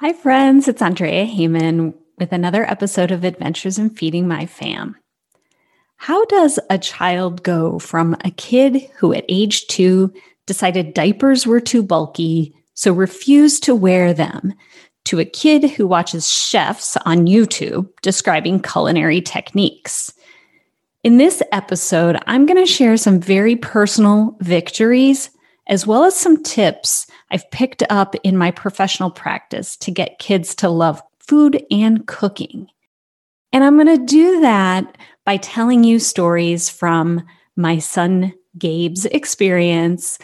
Hi, friends. It's Andrea Heyman with another episode of Adventures in Feeding My Fam. How does a child go from a kid who at age two decided diapers were too bulky, so refused to wear them, to a kid who watches chefs on YouTube describing culinary techniques? In this episode, I'm going to share some very personal victories as well as some tips I've picked up in my professional practice to get kids to love food and cooking. And I'm going to do that by telling you stories from my son Gabe's experience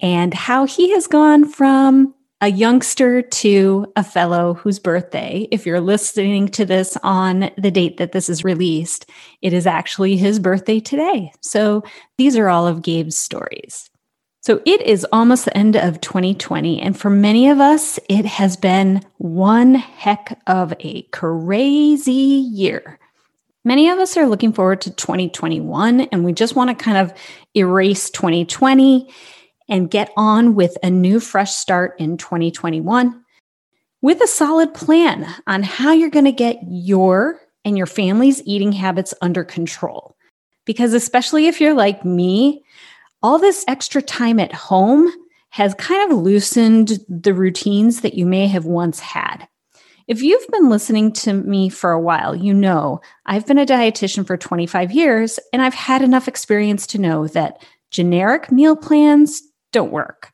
and how he has gone from a youngster to a fellow whose birthday, if you're listening to this on the date that this is released, it is actually his birthday today. So these are all of Gabe's stories. So it is almost the end of 2020. And for many of us, it has been one heck of a crazy year. Many of us are looking forward to 2021 and we just want to kind of erase 2020 and get on with a new fresh start in 2021 with a solid plan on how you're going to get your and your family's eating habits under control. Because especially if you're like me, all this extra time at home has kind of loosened the routines that you may have once had. If you've been listening to me for a while, you know I've been a dietitian for 25 years and I've had enough experience to know that generic meal plans don't work,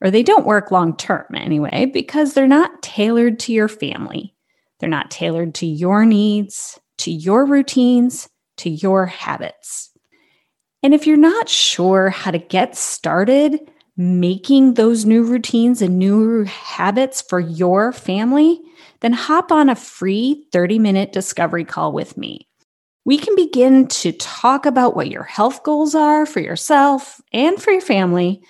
or they don't work long term anyway, because they're not tailored to your family. They're not tailored to your needs, to your routines, to your habits. And if you're not sure how to get started making those new routines and new habits for your family, then hop on a free 30 minute discovery call with me. We can begin to talk about what your health goals are for yourself and for your family,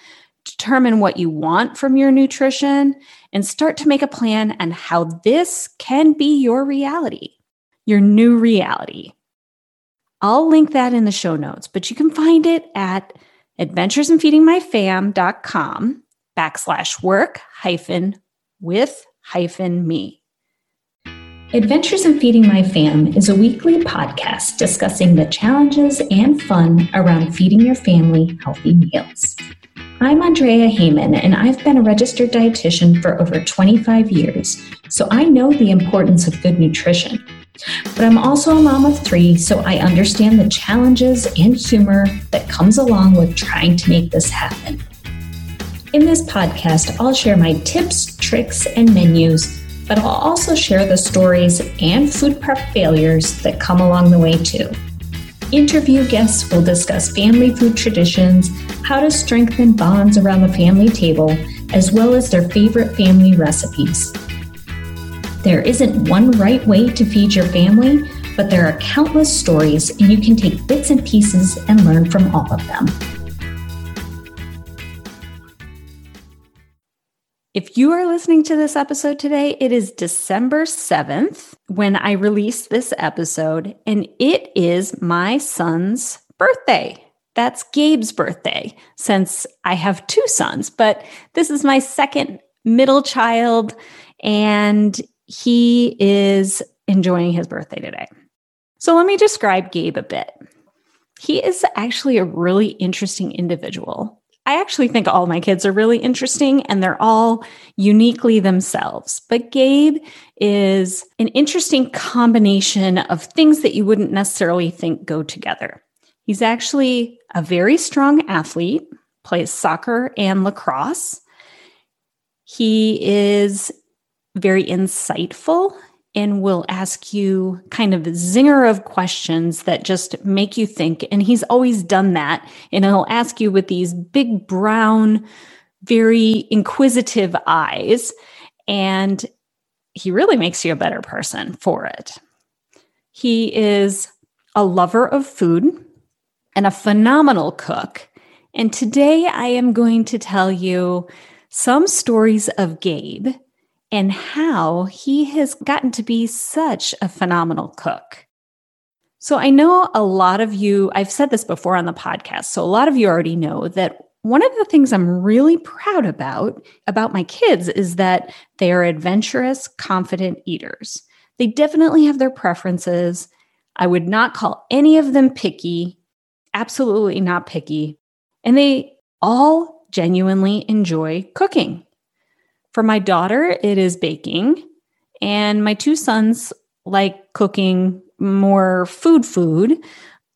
determine what you want from your nutrition, and start to make a plan on how this can be your reality, your new reality. I'll link that in the show notes, but you can find it at adventuresinfeedingmyfam.com backslash work hyphen with hyphen me. Adventures in Feeding My Fam is a weekly podcast discussing the challenges and fun around feeding your family healthy meals. I'm Andrea Heyman, and I've been a registered dietitian for over 25 years, so I know the importance of good nutrition. But I'm also a mom of three, so I understand the challenges and humor that comes along with trying to make this happen. In this podcast, I'll share my tips, tricks, and menus, but I'll also share the stories and food prep failures that come along the way too. Interview guests will discuss family food traditions, how to strengthen bonds around the family table, as well as their favorite family recipes. There isn't one right way to feed your family, but there are countless stories, and you can take bits and pieces and learn from all of them. If you are listening to this episode today, it is December 7th when I release this episode, and it is my son's birthday. That's Gabe's birthday, since I have two sons, but this is my second middle child, and he is enjoying his birthday today. So let me describe Gabe a bit. He is actually a really interesting individual. I actually think all my kids are really interesting and they're all uniquely themselves. But Gabe is an interesting combination of things that you wouldn't necessarily think go together. He's actually a very strong athlete, plays soccer and lacrosse. He is very insightful and will ask you kind of zinger of questions that just make you think. And he's always done that. And he'll ask you with these big brown, very inquisitive eyes. And he really makes you a better person for it. He is a lover of food and a phenomenal cook. And today I am going to tell you some stories of Gabe and how he has gotten to be such a phenomenal cook. So I know a lot of you, I've said this before on the podcast, so a lot of you already know that one of the things I'm really proud about about my kids is that they are adventurous, confident eaters. They definitely have their preferences. I would not call any of them picky, absolutely not picky. And they all genuinely enjoy cooking. For my daughter, it is baking, and my two sons like cooking more food food.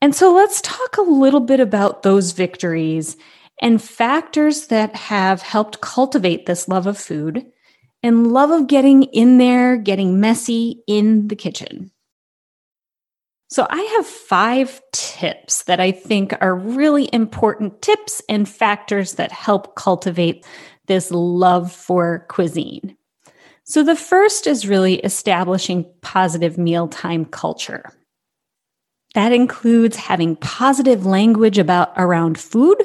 And so let's talk a little bit about those victories and factors that have helped cultivate this love of food and love of getting in there, getting messy in the kitchen. So, I have five tips that I think are really important tips and factors that help cultivate this love for cuisine. So, the first is really establishing positive mealtime culture. That includes having positive language about around food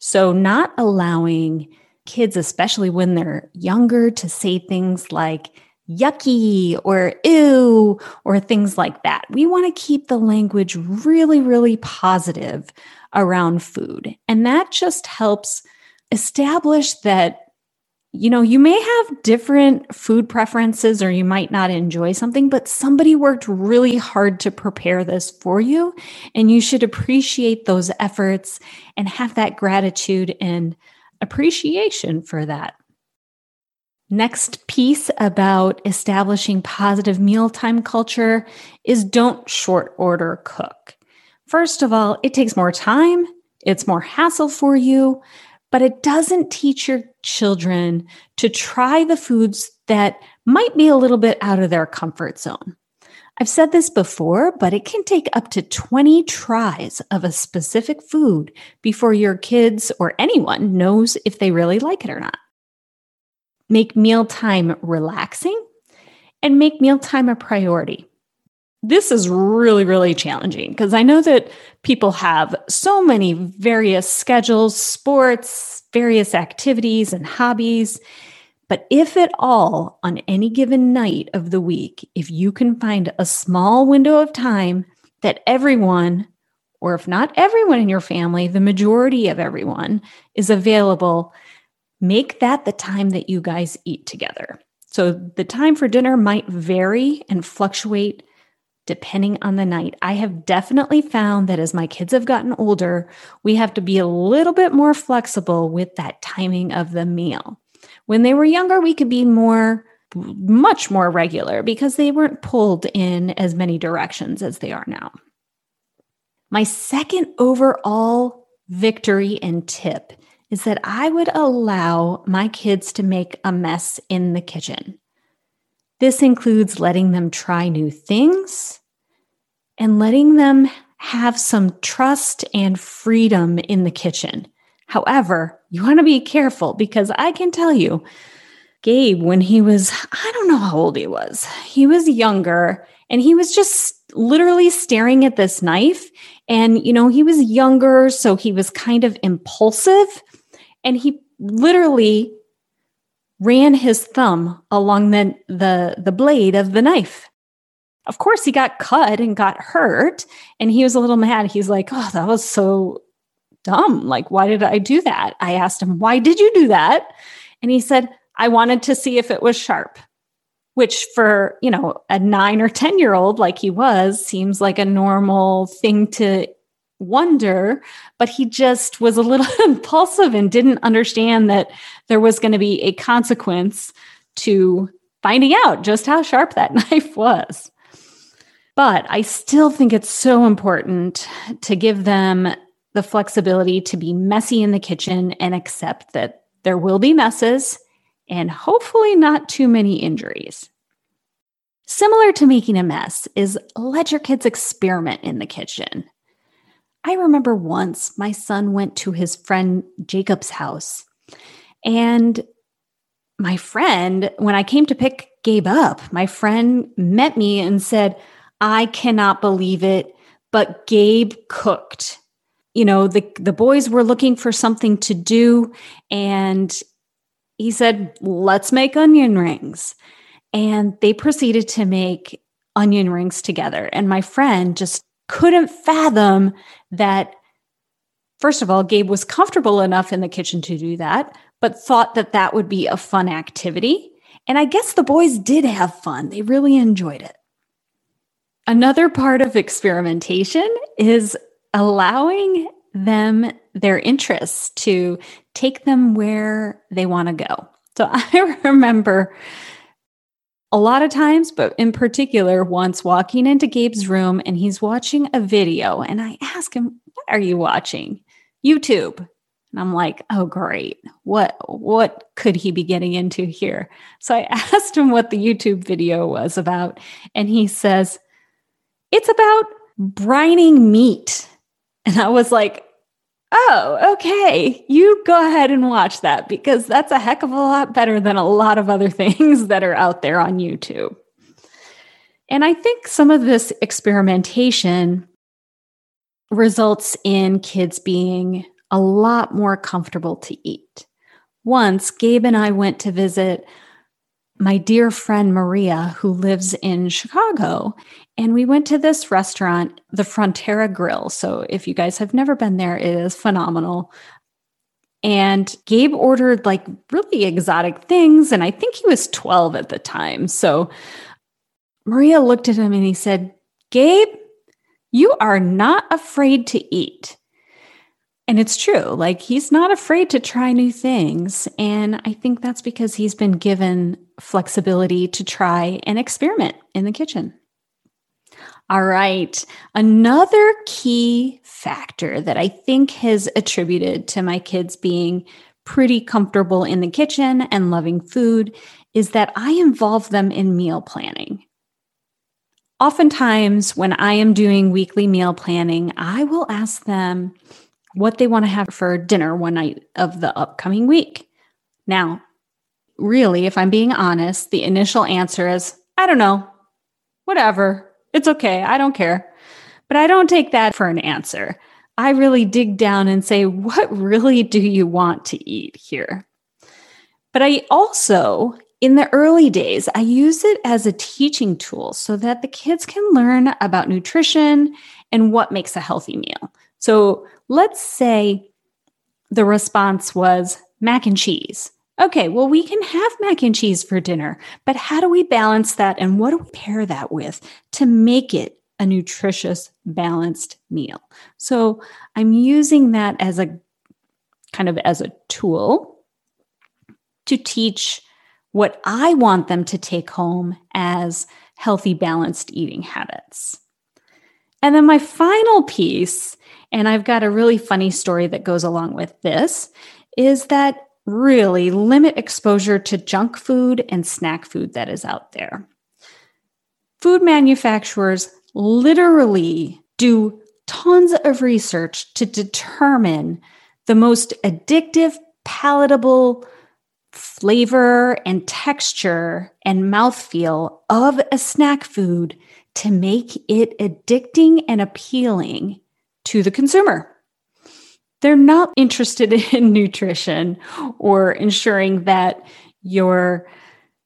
so, not allowing kids, especially when they're younger, to say things like yucky or ew or things like that. We want to keep the language really, really positive around food. And that just helps establish that you know, you may have different food preferences or you might not enjoy something, but somebody worked really hard to prepare this for you. And you should appreciate those efforts and have that gratitude and appreciation for that. Next piece about establishing positive mealtime culture is don't short order cook. First of all, it takes more time, it's more hassle for you, but it doesn't teach your children to try the foods that might be a little bit out of their comfort zone. I've said this before, but it can take up to 20 tries of a specific food before your kids or anyone knows if they really like it or not. Make mealtime relaxing and make mealtime a priority. This is really, really challenging because I know that people have so many various schedules, sports, various activities, and hobbies. But if at all, on any given night of the week, if you can find a small window of time that everyone, or if not everyone in your family, the majority of everyone is available, make that the time that you guys eat together. So the time for dinner might vary and fluctuate depending on the night. I have definitely found that as my kids have gotten older, we have to be a little bit more flexible with that timing of the meal. When they were younger, we could be more much more regular because they weren't pulled in as many directions as they are now. My second overall victory and tip is that I would allow my kids to make a mess in the kitchen. This includes letting them try new things and letting them have some trust and freedom in the kitchen. However, you want to be careful because I can tell you, Gabe, when he was, I don't know how old he was, he was younger and he was just literally staring at this knife. And, you know, he was younger, so he was kind of impulsive. And he literally ran his thumb along the, the, the blade of the knife. Of course, he got cut and got hurt, and he was a little mad. He's like, Oh, that was so dumb. Like, why did I do that? I asked him, Why did you do that? And he said, I wanted to see if it was sharp, which for, you know, a nine or 10 year old like he was seems like a normal thing to wonder, but he just was a little impulsive and didn't understand that there was going to be a consequence to finding out just how sharp that knife was. But I still think it's so important to give them the flexibility to be messy in the kitchen and accept that there will be messes and hopefully not too many injuries. Similar to making a mess is let your kids experiment in the kitchen. I remember once my son went to his friend Jacob's house. And my friend, when I came to pick Gabe up, my friend met me and said, I cannot believe it, but Gabe cooked. You know, the, the boys were looking for something to do. And he said, let's make onion rings. And they proceeded to make onion rings together. And my friend just couldn't fathom that First of all, Gabe was comfortable enough in the kitchen to do that, but thought that that would be a fun activity. And I guess the boys did have fun. They really enjoyed it. Another part of experimentation is allowing them their interests to take them where they want to go. So I remember a lot of times, but in particular, once walking into Gabe's room and he's watching a video, and I ask him, What are you watching? YouTube. And I'm like, oh great. What what could he be getting into here? So I asked him what the YouTube video was about, and he says, It's about brining meat. And I was like, Oh, okay. You go ahead and watch that because that's a heck of a lot better than a lot of other things that are out there on YouTube. And I think some of this experimentation results in kids being a lot more comfortable to eat. Once, Gabe and I went to visit my dear friend Maria, who lives in Chicago. And we went to this restaurant, the Frontera Grill. So if you guys have never been there, it is phenomenal. And Gabe ordered like really exotic things. And I think he was 12 at the time. So Maria looked at him and he said, Gabe, you are not afraid to eat. And it's true. Like he's not afraid to try new things. And I think that's because he's been given flexibility to try and experiment in the kitchen. All right. Another key factor that I think has attributed to my kids being pretty comfortable in the kitchen and loving food is that I involve them in meal planning. Oftentimes, when I am doing weekly meal planning, I will ask them, what they want to have for dinner one night of the upcoming week. Now, really, if I'm being honest, the initial answer is, I don't know, whatever, it's okay, I don't care. But I don't take that for an answer. I really dig down and say, what really do you want to eat here? But I also, in the early days, I use it as a teaching tool so that the kids can learn about nutrition and what makes a healthy meal. So let's say the response was mac and cheese. Okay, well, we can have mac and cheese for dinner, but how do we balance that and what do we pair that with to make it a nutritious, balanced meal? So I'm using that as a kind of as a tool to teach what I want them to take home as healthy, balanced eating habits. And then my final piece and I've got a really funny story that goes along with this is that really limit exposure to junk food and snack food that is out there. Food manufacturers literally do tons of research to determine the most addictive, palatable flavor and texture and mouthfeel of a snack food to make it addicting and appealing to the consumer. They're not interested in nutrition or ensuring that your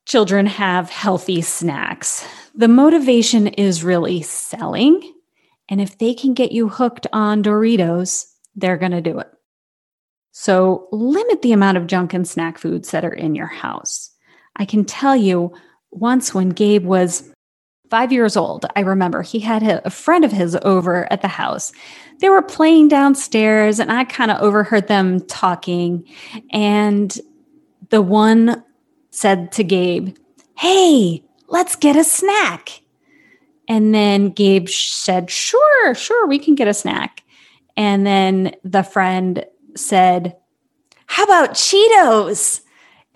children have healthy snacks. The motivation is really selling. And if they can get you hooked on Doritos, they're going to do it. So limit the amount of junk and snack foods that are in your house. I can tell you once when Gabe was five years old, I remember he had a friend of his over at the house they were playing downstairs and I kind of overheard them talking. And the one said to Gabe, Hey, let's get a snack. And then Gabe said, Sure, sure, we can get a snack. And then the friend said, How about Cheetos?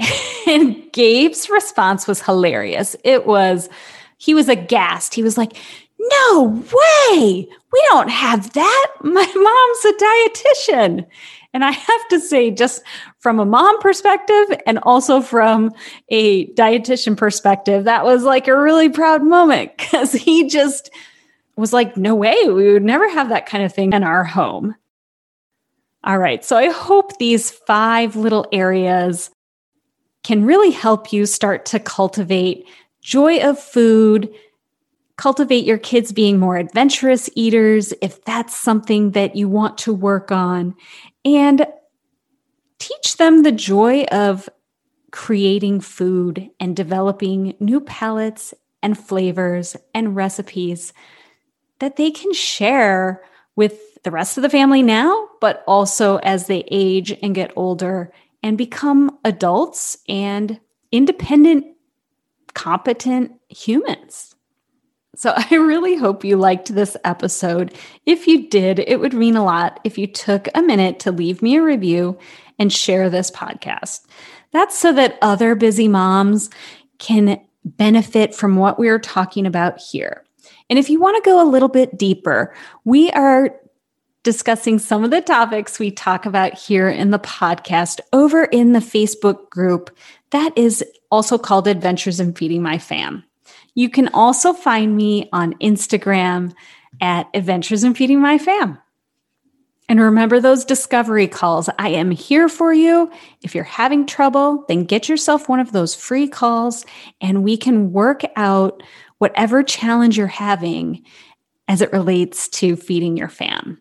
And Gabe's response was hilarious. It was, he was aghast. He was like, no way. We don't have that. My mom's a dietitian. And I have to say, just from a mom perspective and also from a dietitian perspective, that was like a really proud moment because he just was like, no way, we would never have that kind of thing in our home. All right. So I hope these five little areas can really help you start to cultivate joy of food cultivate your kids being more adventurous eaters if that's something that you want to work on, and teach them the joy of creating food and developing new palates and flavors and recipes that they can share with the rest of the family now, but also as they age and get older and become adults and independent, competent humans. So I really hope you liked this episode. If you did, it would mean a lot if you took a minute to leave me a review and share this podcast. That's so that other busy moms can benefit from what we are talking about here. And if you want to go a little bit deeper, we are discussing some of the topics we talk about here in the podcast over in the Facebook group that is also called Adventures in Feeding My Fam. You can also find me on Instagram at Adventures in Feeding My Fam. And remember those discovery calls. I am here for you. If you're having trouble, then get yourself one of those free calls and we can work out whatever challenge you're having as it relates to feeding your fam.